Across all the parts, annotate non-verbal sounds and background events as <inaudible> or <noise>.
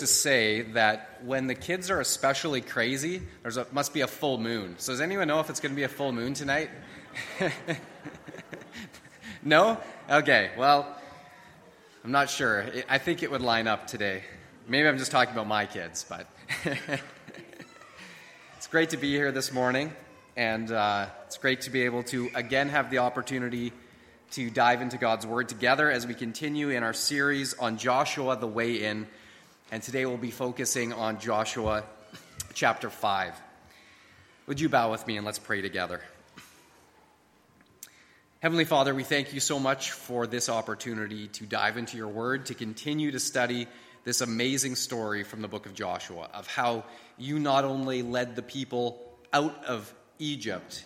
to say that when the kids are especially crazy, there must be a full moon. So, does anyone know if it's going to be a full moon tonight? <laughs> no? Okay, well, I'm not sure. I think it would line up today. Maybe I'm just talking about my kids, but <laughs> it's great to be here this morning, and uh, it's great to be able to again have the opportunity to dive into God's Word together as we continue in our series on Joshua, the way in. And today we'll be focusing on Joshua chapter 5. Would you bow with me and let's pray together? Heavenly Father, we thank you so much for this opportunity to dive into your Word, to continue to study this amazing story from the book of Joshua of how you not only led the people out of Egypt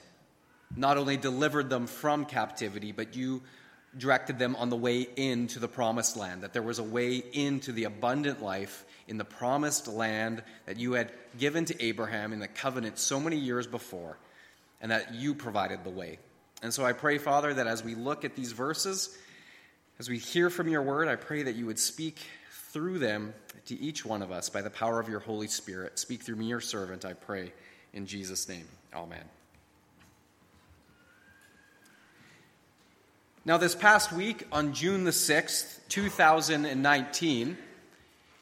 not only delivered them from captivity, but you directed them on the way into the promised land, that there was a way into the abundant life in the promised land that you had given to Abraham in the covenant so many years before, and that you provided the way. And so I pray, Father, that as we look at these verses, as we hear from your word, I pray that you would speak through them to each one of us by the power of your Holy Spirit. Speak through me, your servant, I pray. In Jesus' name, amen. Now, this past week, on June the 6th, 2019,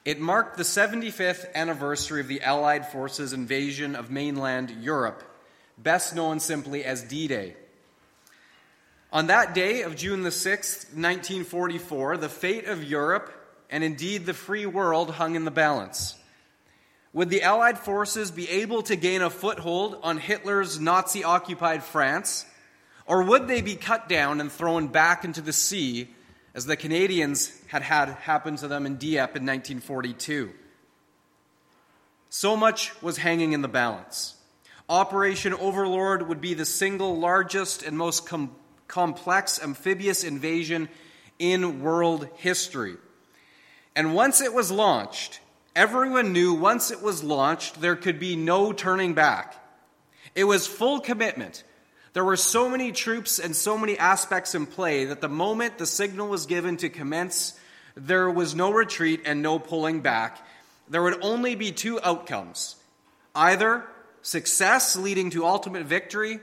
it marked the 75th anniversary of the Allied forces' invasion of mainland Europe, best known simply as D Day. On that day of June the 6th, 1944, the fate of Europe, and indeed the free world, hung in the balance. Would the Allied forces be able to gain a foothold on Hitler's Nazi occupied France? Or would they be cut down and thrown back into the sea as the Canadians had had happen to them in Dieppe in 1942? So much was hanging in the balance. Operation Overlord would be the single largest and most com- complex amphibious invasion in world history. And once it was launched, everyone knew once it was launched, there could be no turning back. It was full commitment there were so many troops and so many aspects in play that the moment the signal was given to commence, there was no retreat and no pulling back. There would only be two outcomes either success leading to ultimate victory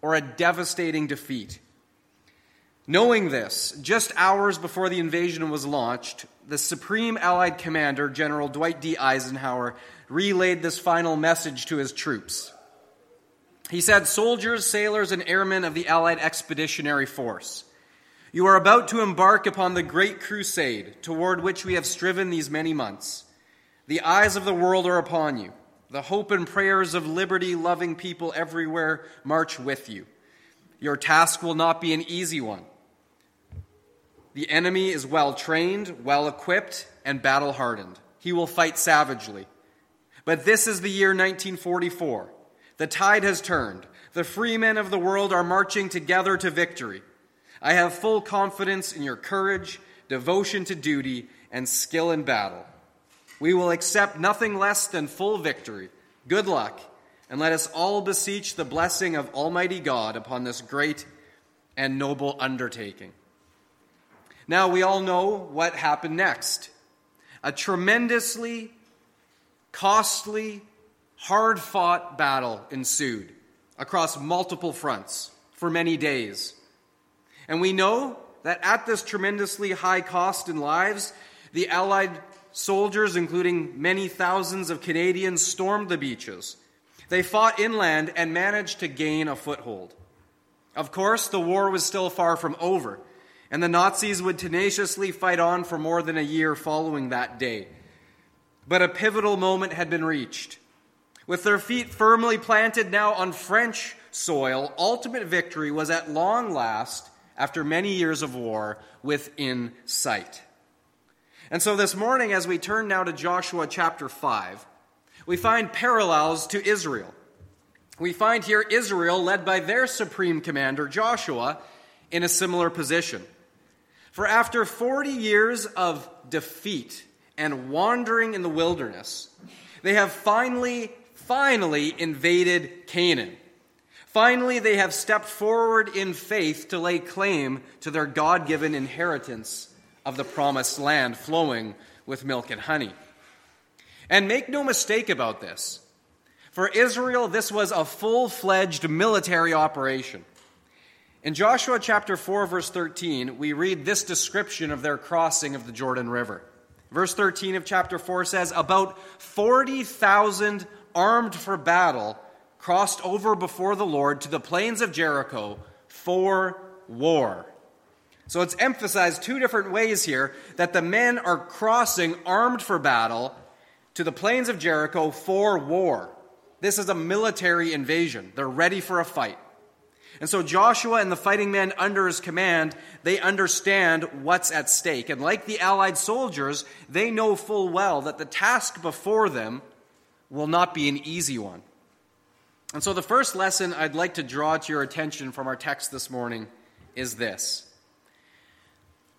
or a devastating defeat. Knowing this, just hours before the invasion was launched, the Supreme Allied Commander, General Dwight D. Eisenhower, relayed this final message to his troops. He said, Soldiers, sailors, and airmen of the Allied Expeditionary Force, you are about to embark upon the great crusade toward which we have striven these many months. The eyes of the world are upon you. The hope and prayers of liberty loving people everywhere march with you. Your task will not be an easy one. The enemy is well trained, well equipped, and battle hardened. He will fight savagely. But this is the year 1944. The tide has turned. The free men of the world are marching together to victory. I have full confidence in your courage, devotion to duty, and skill in battle. We will accept nothing less than full victory. Good luck, and let us all beseech the blessing of Almighty God upon this great and noble undertaking. Now, we all know what happened next. A tremendously costly hard fought battle ensued across multiple fronts for many days. And we know that at this tremendously high cost in lives, the Allied soldiers, including many thousands of Canadians, stormed the beaches. They fought inland and managed to gain a foothold. Of course, the war was still far from over, and the Nazis would tenaciously fight on for more than a year following that day. But a pivotal moment had been reached. With their feet firmly planted now on French soil, ultimate victory was at long last, after many years of war, within sight. And so this morning, as we turn now to Joshua chapter 5, we find parallels to Israel. We find here Israel, led by their supreme commander, Joshua, in a similar position. For after 40 years of defeat and wandering in the wilderness, they have finally finally invaded Canaan. Finally, they have stepped forward in faith to lay claim to their God given inheritance of the promised land flowing with milk and honey. And make no mistake about this. For Israel, this was a full fledged military operation. In Joshua chapter 4, verse 13, we read this description of their crossing of the Jordan River. Verse 13 of chapter 4 says, About 40,000 armed for battle crossed over before the Lord to the plains of Jericho for war. So it's emphasized two different ways here that the men are crossing armed for battle to the plains of Jericho for war. This is a military invasion. They're ready for a fight. And so Joshua and the fighting men under his command, they understand what's at stake. And like the allied soldiers, they know full well that the task before them will not be an easy one. And so the first lesson I'd like to draw to your attention from our text this morning is this.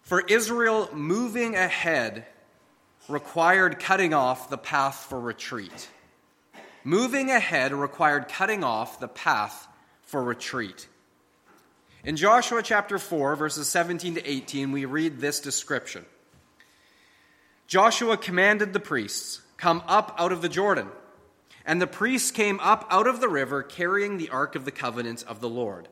For Israel, moving ahead required cutting off the path for retreat. Moving ahead required cutting off the path for retreat. In Joshua chapter 4, verses 17 to 18, we read this description Joshua commanded the priests, Come up out of the Jordan. And the priests came up out of the river carrying the ark of the covenant of the Lord.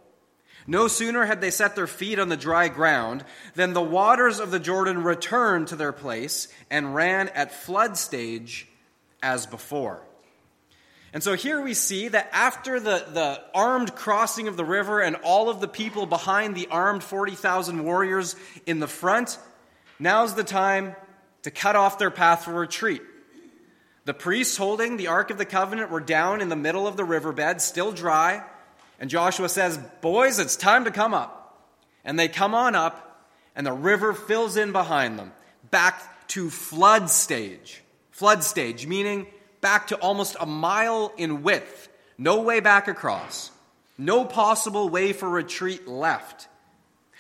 No sooner had they set their feet on the dry ground than the waters of the Jordan returned to their place and ran at flood stage as before. And so here we see that after the, the armed crossing of the river and all of the people behind the armed 40,000 warriors in the front, now's the time to cut off their path for retreat. The priests holding the Ark of the Covenant were down in the middle of the riverbed, still dry, and Joshua says, Boys, it's time to come up. And they come on up, and the river fills in behind them, back to flood stage. Flood stage, meaning back to almost a mile in width, no way back across, no possible way for retreat left.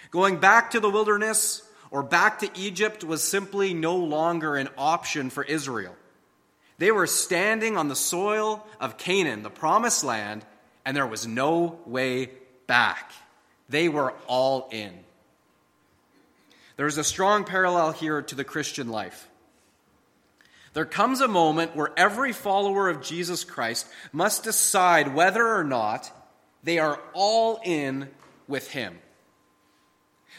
Going back to the wilderness or back to Egypt was simply no longer an option for Israel. They were standing on the soil of Canaan, the promised land, and there was no way back. They were all in. There is a strong parallel here to the Christian life. There comes a moment where every follower of Jesus Christ must decide whether or not they are all in with Him.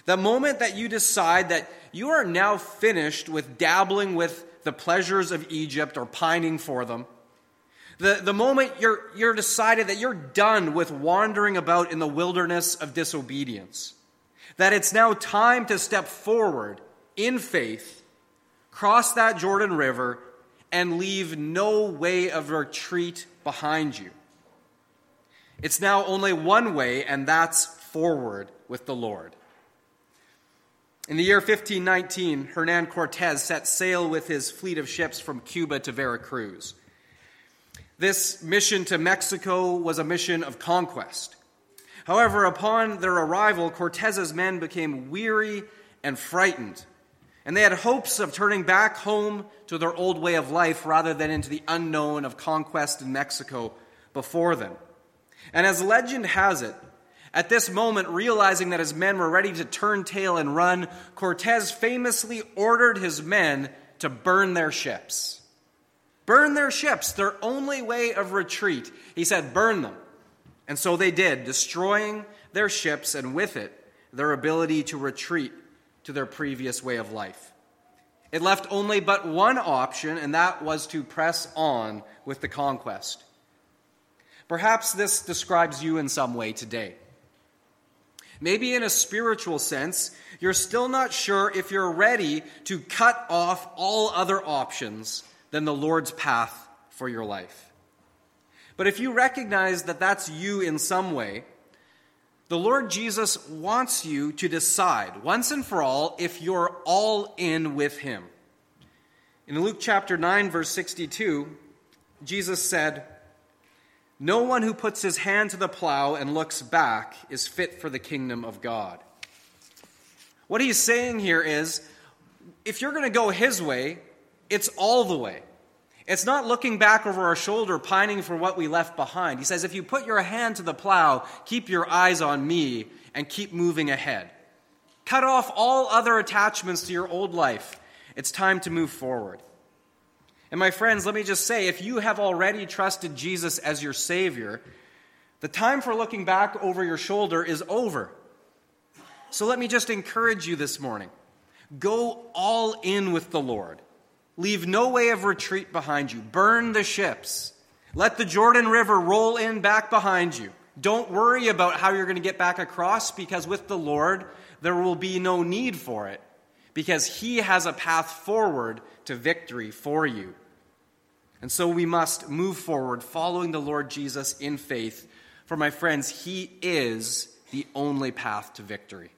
The moment that you decide that you are now finished with dabbling with the pleasures of Egypt or pining for them, the, the moment you're, you're decided that you're done with wandering about in the wilderness of disobedience, that it's now time to step forward in faith cross that Jordan River, and leave no way of retreat behind you. It's now only one way, and that's forward with the Lord. In the year 1519, Hernan Cortez set sail with his fleet of ships from Cuba to Veracruz. This mission to Mexico was a mission of conquest. However, upon their arrival, Cortez's men became weary and frightened and they had hopes of turning back home to their old way of life rather than into the unknown of conquest in Mexico before them. And as legend has it, at this moment, realizing that his men were ready to turn tail and run, Cortez famously ordered his men to burn their ships. Burn their ships, their only way of retreat. He said, burn them. And so they did, destroying their ships and with it their ability to retreat to their previous way of life. It left only but one option, and that was to press on with the conquest. Perhaps this describes you in some way today. Maybe in a spiritual sense, you're still not sure if you're ready to cut off all other options than the Lord's path for your life. But if you recognize that that's you in some way, the Lord Jesus wants you to decide once and for all if you're all in with Him. In Luke chapter 9, verse 62, Jesus said, No one who puts his hand to the plow and looks back is fit for the kingdom of God. What he's saying here is if you're going to go his way, it's all the way. It's not looking back over our shoulder, pining for what we left behind. He says, if you put your hand to the plow, keep your eyes on me and keep moving ahead. Cut off all other attachments to your old life. It's time to move forward. And my friends, let me just say if you have already trusted Jesus as your Savior, the time for looking back over your shoulder is over. So let me just encourage you this morning go all in with the Lord. Leave no way of retreat behind you. Burn the ships. Let the Jordan River roll in back behind you. Don't worry about how you're going to get back across because with the Lord, there will be no need for it because He has a path forward to victory for you. And so we must move forward following the Lord Jesus in faith. For my friends, He is the only path to victory.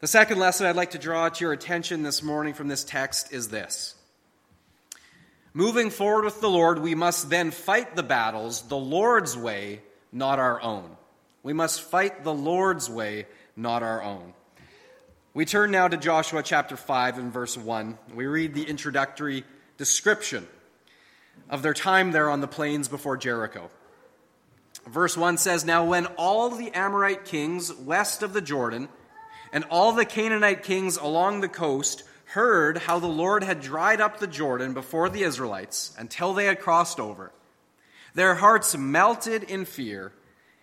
The second lesson I'd like to draw to your attention this morning from this text is this. Moving forward with the Lord, we must then fight the battles the Lord's way, not our own. We must fight the Lord's way, not our own. We turn now to Joshua chapter 5 and verse 1. We read the introductory description of their time there on the plains before Jericho. Verse 1 says Now, when all the Amorite kings west of the Jordan and all the Canaanite kings along the coast heard how the Lord had dried up the Jordan before the Israelites until they had crossed over, their hearts melted in fear,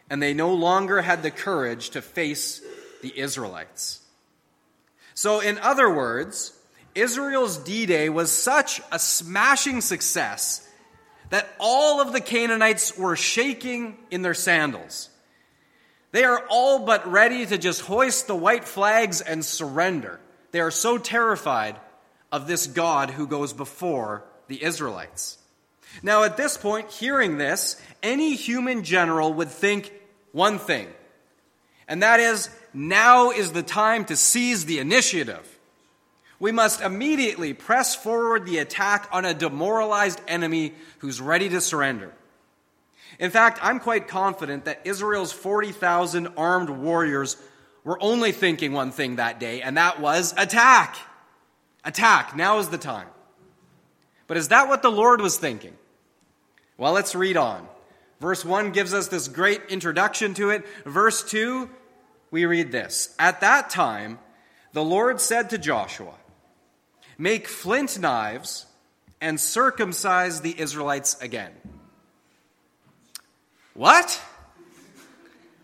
and they no longer had the courage to face the Israelites. So, in other words, Israel's D Day was such a smashing success that all of the Canaanites were shaking in their sandals. They are all but ready to just hoist the white flags and surrender. They are so terrified of this God who goes before the Israelites. Now, at this point, hearing this, any human general would think one thing, and that is now is the time to seize the initiative. We must immediately press forward the attack on a demoralized enemy who's ready to surrender. In fact, I'm quite confident that Israel's 40,000 armed warriors were only thinking one thing that day, and that was attack. Attack. Now is the time. But is that what the Lord was thinking? Well, let's read on. Verse 1 gives us this great introduction to it. Verse 2, we read this At that time, the Lord said to Joshua, Make flint knives and circumcise the Israelites again. What?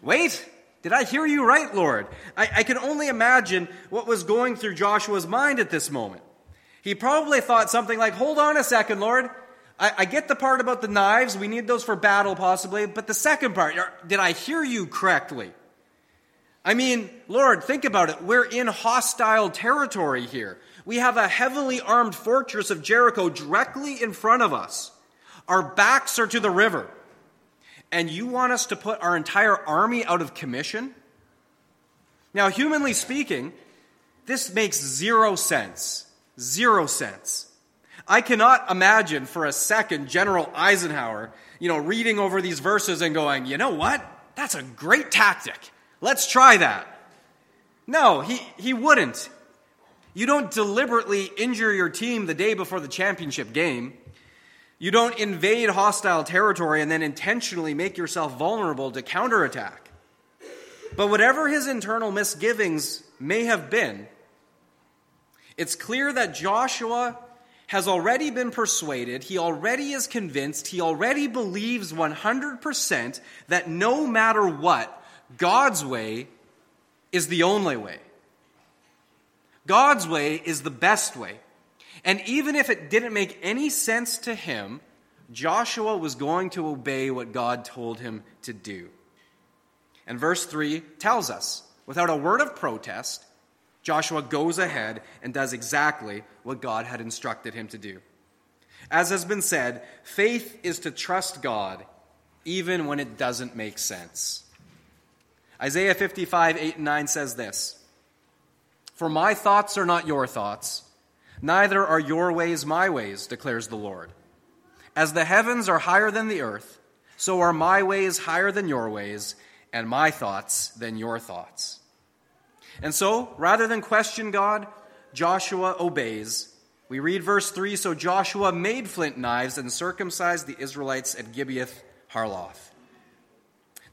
Wait, did I hear you right, Lord? I, I, can only imagine what was going through Joshua's mind at this moment. He probably thought something like, Hold on a second, Lord. I, I get the part about the knives. We need those for battle, possibly. But the second part, did I hear you correctly? I mean, Lord, think about it. We're in hostile territory here. We have a heavily armed fortress of Jericho directly in front of us. Our backs are to the river. And you want us to put our entire army out of commission? Now, humanly speaking, this makes zero sense. Zero sense. I cannot imagine for a second General Eisenhower, you know, reading over these verses and going, you know what? That's a great tactic. Let's try that. No, he, he wouldn't. You don't deliberately injure your team the day before the championship game. You don't invade hostile territory and then intentionally make yourself vulnerable to counterattack. But whatever his internal misgivings may have been, it's clear that Joshua has already been persuaded, he already is convinced, he already believes 100% that no matter what, God's way is the only way. God's way is the best way. And even if it didn't make any sense to him, Joshua was going to obey what God told him to do. And verse 3 tells us without a word of protest, Joshua goes ahead and does exactly what God had instructed him to do. As has been said, faith is to trust God even when it doesn't make sense. Isaiah 55, 8 and 9 says this for my thoughts are not your thoughts, neither are your ways my ways, declares the Lord. As the heavens are higher than the earth, so are my ways higher than your ways, and my thoughts than your thoughts. And so, rather than question God, Joshua obeys. We read verse 3 So Joshua made flint knives and circumcised the Israelites at Gibeath Haaraloth.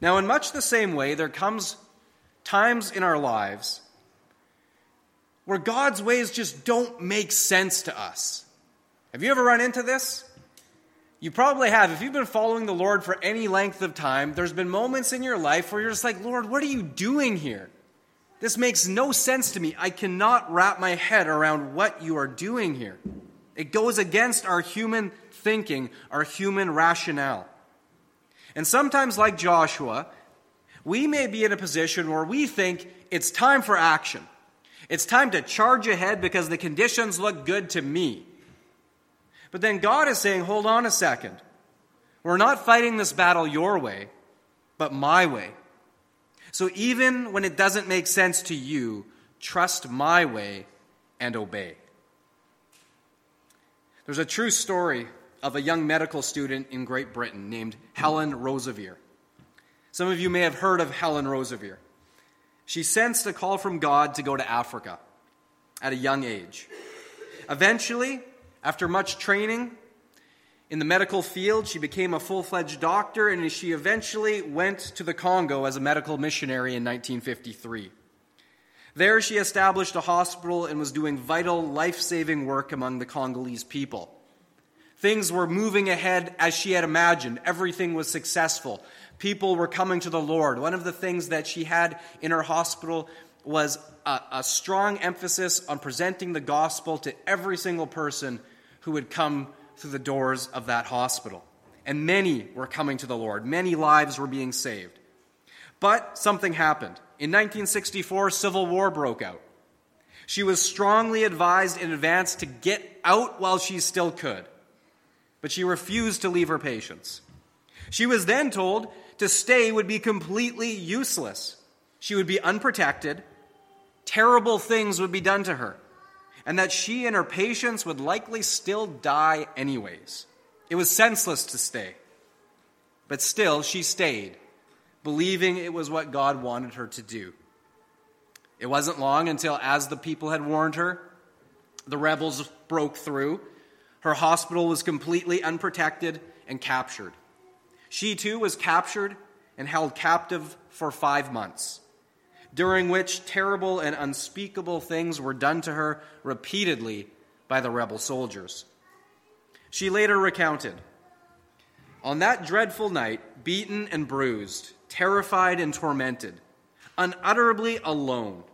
Now, in much the same way, there comes times in our lives where God's ways just don't make sense to us. Have you ever run into this? You probably have. If you've been following the Lord for any length of time, there's been moments in your life where you're just like, Lord, what are you doing here? This makes no sense to me. I cannot wrap my head around what you are doing here. It goes against our human thinking, our human rationale. And sometimes, like Joshua, we may be in a position where we think it's time for action. It's time to charge ahead because the conditions look good to me. But then God is saying, hold on a second. We're not fighting this battle your way, but my way. So even when it doesn't make sense to you, trust my way and obey. There's a true story of a young medical student in Great Britain named Helen Roseveare. Some of you may have heard of Helen Roseveare. She sensed a call from God to go to Africa at a young age. Eventually, after much training in the medical field, she became a full fledged doctor and she eventually went to the Congo as a medical missionary in 1953. There, she established a hospital and was doing vital, life saving work among the Congolese people. Things were moving ahead as she had imagined. Everything was successful. People were coming to the Lord. One of the things that she had in her hospital was a, a strong emphasis on presenting the gospel to every single person who would come through the doors of that hospital. And many were coming to the Lord, many lives were being saved. But something happened. In 1964, civil war broke out. She was strongly advised in advance to get out while she still could, but she refused to leave her patients. She was then told to stay would be completely useless. She would be unprotected, terrible things would be done to her and that she and her patients would likely still die anyways. It was senseless to stay. But still, she stayed, believing it was what God wanted her to do. It wasn't long until, as the people had warned her, the rebels broke through. Her hospital was completely unprotected and captured. She too was captured and held captive for five months during which terrible and unspeakable things were done to her repeatedly by the rebel soldiers. She later recounted On that dreadful night, beaten and bruised, terrified and tormented, unutterably alone,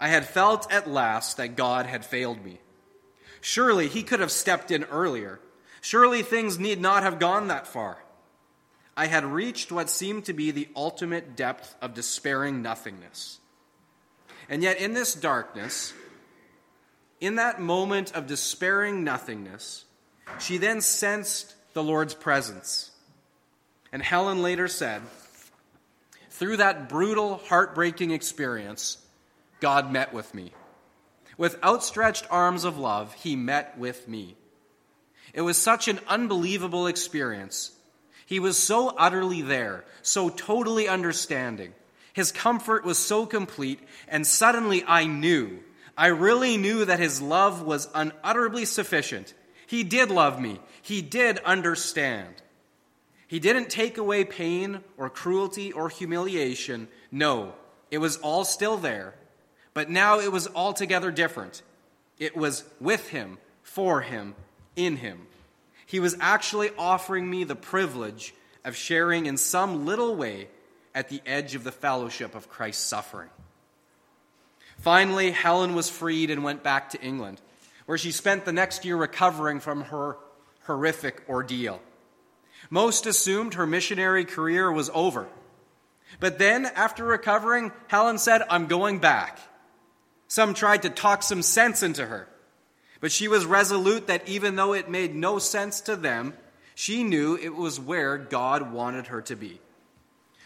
I had felt at last that God had failed me. Surely he could have stepped in earlier. Surely things need not have gone that far. I had reached what seemed to be the ultimate depth of despairing nothingness. And yet, in this darkness, in that moment of despairing nothingness, she then sensed the Lord's presence. And Helen later said, through that brutal, heartbreaking experience, God met with me. With outstretched arms of love, He met with me. It was such an unbelievable experience he was so utterly there, so totally understanding. His comfort was so complete, and suddenly I knew, I really knew that his love was unutterably sufficient. He did love me, he did understand. He didn't take away pain or cruelty or humiliation. No, it was all still there. But now it was altogether different. It was with him, for him, in him. He was actually offering me the privilege of sharing in some little way at the edge of the fellowship of Christ's suffering. Finally, Helen was freed and went back to England, where she spent the next year recovering from her horrific ordeal. Most assumed her missionary career was over. But then, after recovering, Helen said, I'm going back. Some tried to talk some sense into her. But she was resolute that even though it made no sense to them, she knew it was where God wanted her to be.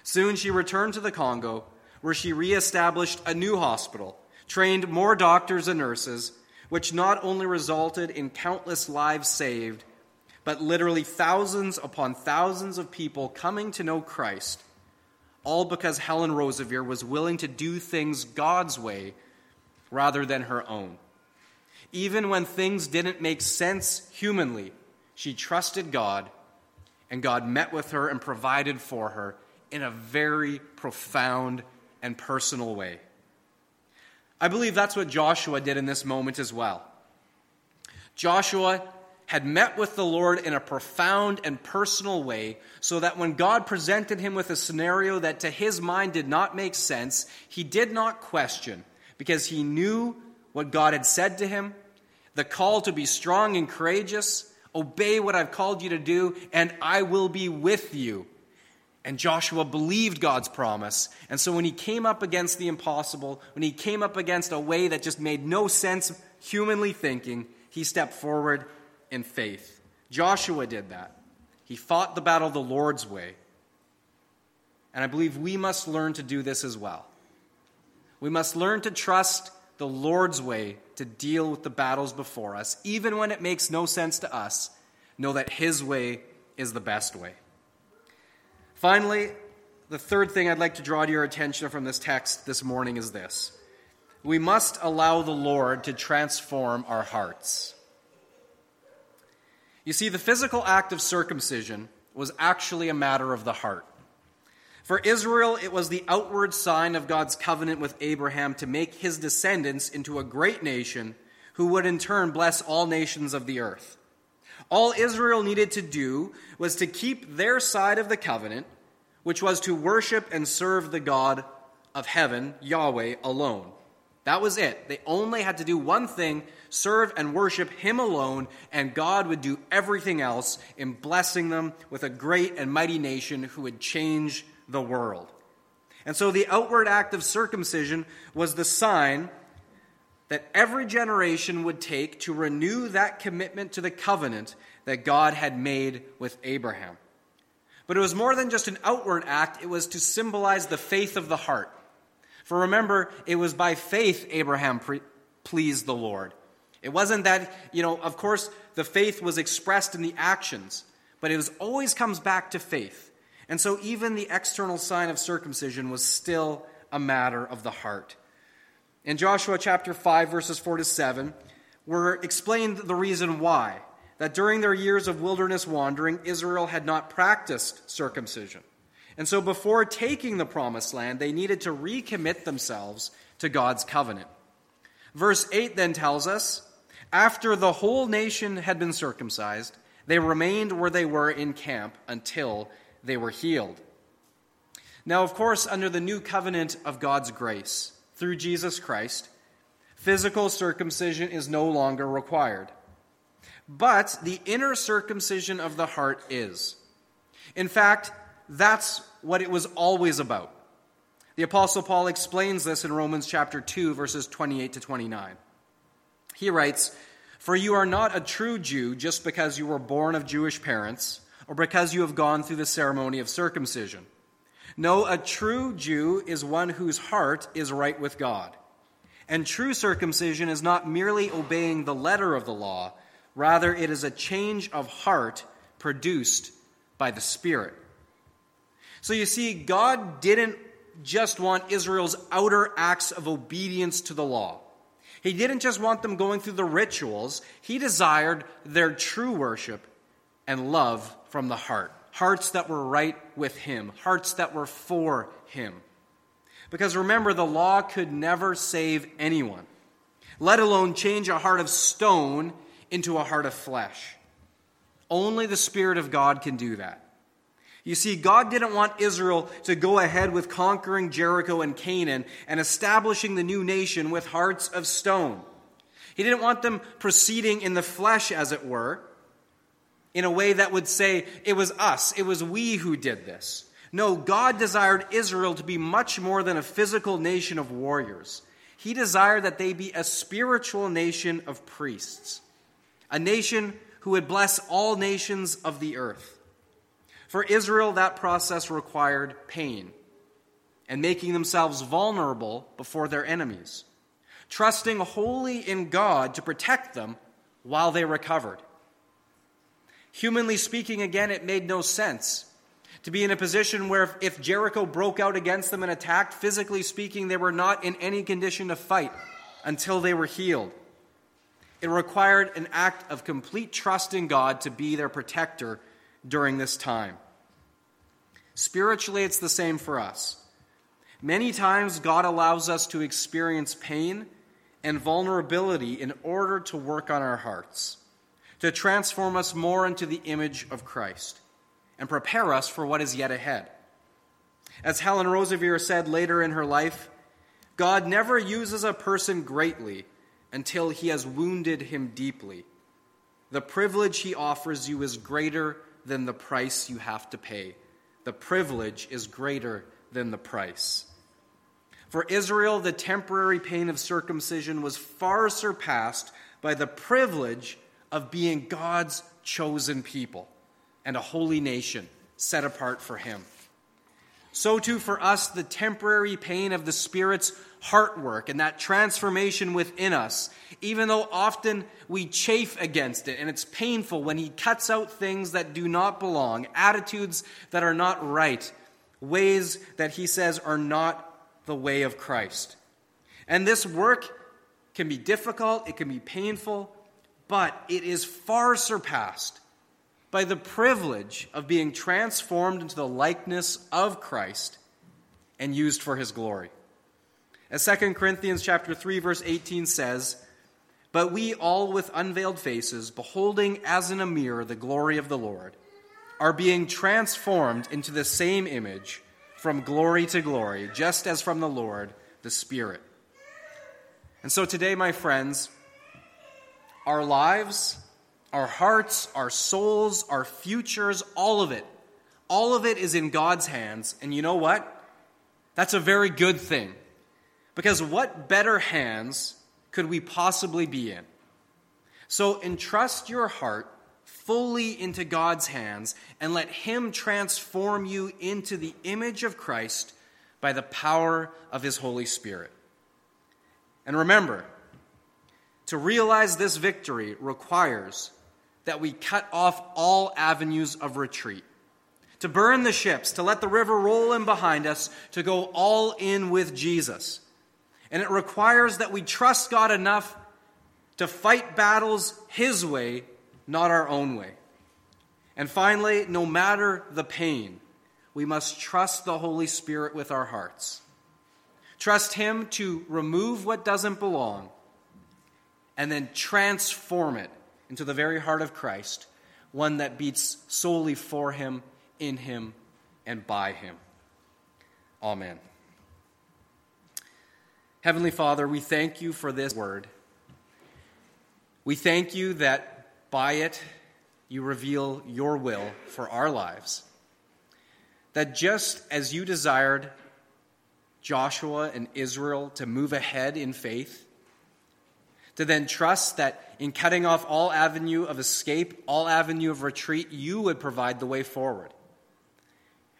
Soon she returned to the Congo, where she reestablished a new hospital, trained more doctors and nurses, which not only resulted in countless lives saved, but literally thousands upon thousands of people coming to know Christ, all because Helen Roseveare was willing to do things God's way rather than her own. Even when things didn't make sense humanly, she trusted God, and God met with her and provided for her in a very profound and personal way. I believe that's what Joshua did in this moment as well. Joshua had met with the Lord in a profound and personal way, so that when God presented him with a scenario that to his mind did not make sense, he did not question, because he knew what God had said to him, the call to be strong and courageous, obey what I've called you to do, and I will be with you. And Joshua believed God's promise. And so when he came up against the impossible, when he came up against a way that just made no sense humanly thinking, he stepped forward in faith. Joshua did that. He fought the battle the Lord's way. And I believe we must learn to do this as well. We must learn to trust the Lord's way to deal with the battles before us, even when it makes no sense to us. Know that His way is the best way. Finally, the third thing I'd like to draw to your attention from this text this morning is this we must allow the Lord to transform our hearts. You see, the physical act of circumcision was actually a matter of the heart. For Israel, it was the outward sign of God's covenant with Abraham to make his descendants into a great nation who would in turn bless all nations of the earth. All Israel needed to do was to keep their side of the covenant, which was to worship and serve the God of heaven, Yahweh, alone. That was it. They only had to do one thing serve and worship Him alone, and God would do everything else in blessing them with a great and mighty nation who would change the world. And so the outward act of circumcision was the sign that every generation would take to renew that commitment to the covenant that God had made with Abraham. But it was more than just an outward act, it was to symbolize the faith of the heart. For remember, it was by faith Abraham pre- pleased the Lord. It wasn't that, you know, of course, the faith was expressed in the actions, but it was, always comes back to faith. And so even the external sign of circumcision was still a matter of the heart. In Joshua chapter 5, verses 4 to 7, we're explained the reason why. That during their years of wilderness wandering, Israel had not practiced circumcision. And so before taking the promised land, they needed to recommit themselves to God's covenant. Verse 8 then tells us after the whole nation had been circumcised, they remained where they were in camp until they were healed. Now, of course, under the new covenant of God's grace, through Jesus Christ, physical circumcision is no longer required. But the inner circumcision of the heart is. In fact, that's what it was always about. The Apostle Paul explains this in Romans chapter 2, verses 28 to 29. He writes, For you are not a true Jew just because you were born of Jewish parents or because you have gone through the ceremony of circumcision. No, a true Jew is one whose heart is right with God. And true circumcision is not merely obeying the letter of the law, rather, it is a change of heart produced by the Spirit. So you see, God didn't just want Israel's outer acts of obedience to the law. He didn't just want them going through the rituals, he desired their true worship and love from the heart. Hearts that were right with him, hearts that were for him. Because remember, the law could never save anyone, let alone change a heart of stone into a heart of flesh. Only the Spirit of God can do that. You see, God didn't want Israel to go ahead with conquering Jericho and Canaan and establishing the new nation with hearts of stone. He didn't want them proceeding in the flesh, as it were, in a way that would say, it was us, it was we who did this. No, God desired Israel to be much more than a physical nation of warriors. He desired that they be a spiritual nation of priests, a nation who would bless all nations of the earth. For Israel, that process required pain and making themselves vulnerable before their enemies, trusting wholly in God to protect them while they recovered. Humanly speaking, again, it made no sense to be in a position where if Jericho broke out against them and attacked, physically speaking, they were not in any condition to fight until they were healed. It required an act of complete trust in God to be their protector during this time. Spiritually, it's the same for us. Many times, God allows us to experience pain and vulnerability in order to work on our hearts, to transform us more into the image of Christ and prepare us for what is yet ahead. As Helen Roseveare said later in her life, God never uses a person greatly until he has wounded him deeply. The privilege he offers you is greater than the price you have to pay. The privilege is greater than the price. For Israel, the temporary pain of circumcision was far surpassed by the privilege of being God's chosen people and a holy nation set apart for Him. So, too, for us, the temporary pain of the Spirit's heart work and that transformation within us, even though often we chafe against it and it's painful when He cuts out things that do not belong, attitudes that are not right, ways that He says are not the way of Christ. And this work can be difficult, it can be painful, but it is far surpassed by the privilege of being transformed into the likeness of Christ and used for his glory. As 2 Corinthians chapter 3 verse 18 says, "But we all with unveiled faces, beholding as in a mirror the glory of the Lord, are being transformed into the same image from glory to glory, just as from the Lord, the Spirit." And so today, my friends, our lives our hearts, our souls, our futures, all of it. All of it is in God's hands. And you know what? That's a very good thing. Because what better hands could we possibly be in? So entrust your heart fully into God's hands and let Him transform you into the image of Christ by the power of His Holy Spirit. And remember, to realize this victory requires that we cut off all avenues of retreat, to burn the ships, to let the river roll in behind us, to go all in with Jesus. And it requires that we trust God enough to fight battles His way, not our own way. And finally, no matter the pain, we must trust the Holy Spirit with our hearts. Trust Him to remove what doesn't belong and then transform it into the very heart of Christ, one that beats solely for him, in him, and by him. Amen. Heavenly Father, we thank you for this word. We thank you that by it you reveal your will for our lives. That just as you desired Joshua and Israel to move ahead in faith, to then trust that in cutting off all avenue of escape, all avenue of retreat, you would provide the way forward.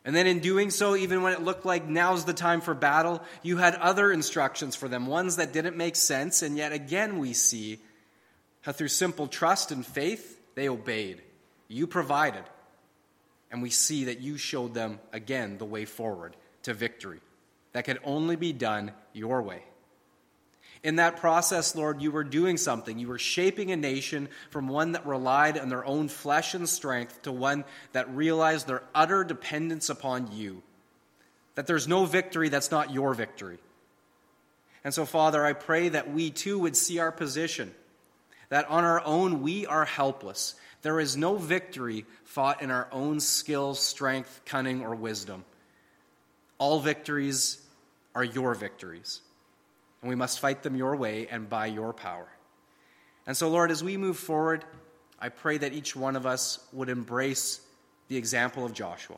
And then in doing so, even when it looked like now's the time for battle, you had other instructions for them, ones that didn't make sense, and yet again we see how through simple trust and faith, they obeyed. You provided. And we see that you showed them again the way forward to victory that could only be done your way. In that process, Lord, you were doing something. You were shaping a nation from one that relied on their own flesh and strength to one that realized their utter dependence upon you. That there's no victory that's not your victory. And so, Father, I pray that we too would see our position, that on our own we are helpless. There is no victory fought in our own skill, strength, cunning, or wisdom. All victories are your victories and we must fight them your way and by your power. And so, Lord, as we move forward, I pray that each one of us would embrace the example of Joshua,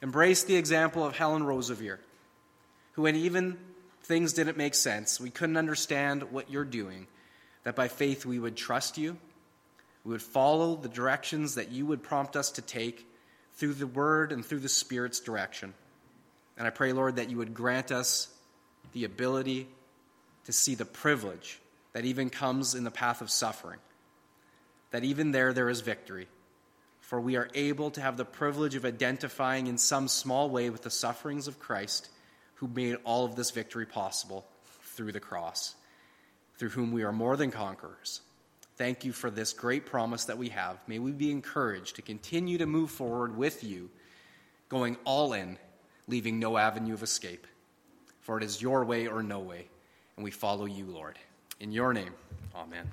embrace the example of Helen Roseveare, who, when even things didn't make sense, we couldn't understand what you're doing, that by faith we would trust you, we would follow the directions that you would prompt us to take through the Word and through the Spirit's direction. And I pray, Lord, that you would grant us the ability to see the privilege that even comes in the path of suffering, that even there there is victory. For we are able to have the privilege of identifying in some small way with the sufferings of Christ, who made all of this victory possible through the cross, through whom we are more than conquerors. Thank you for this great promise that we have. May we be encouraged to continue to move forward with you, going all in, leaving no avenue of escape. For it is your way or no way and we follow you, Lord. In your name, amen.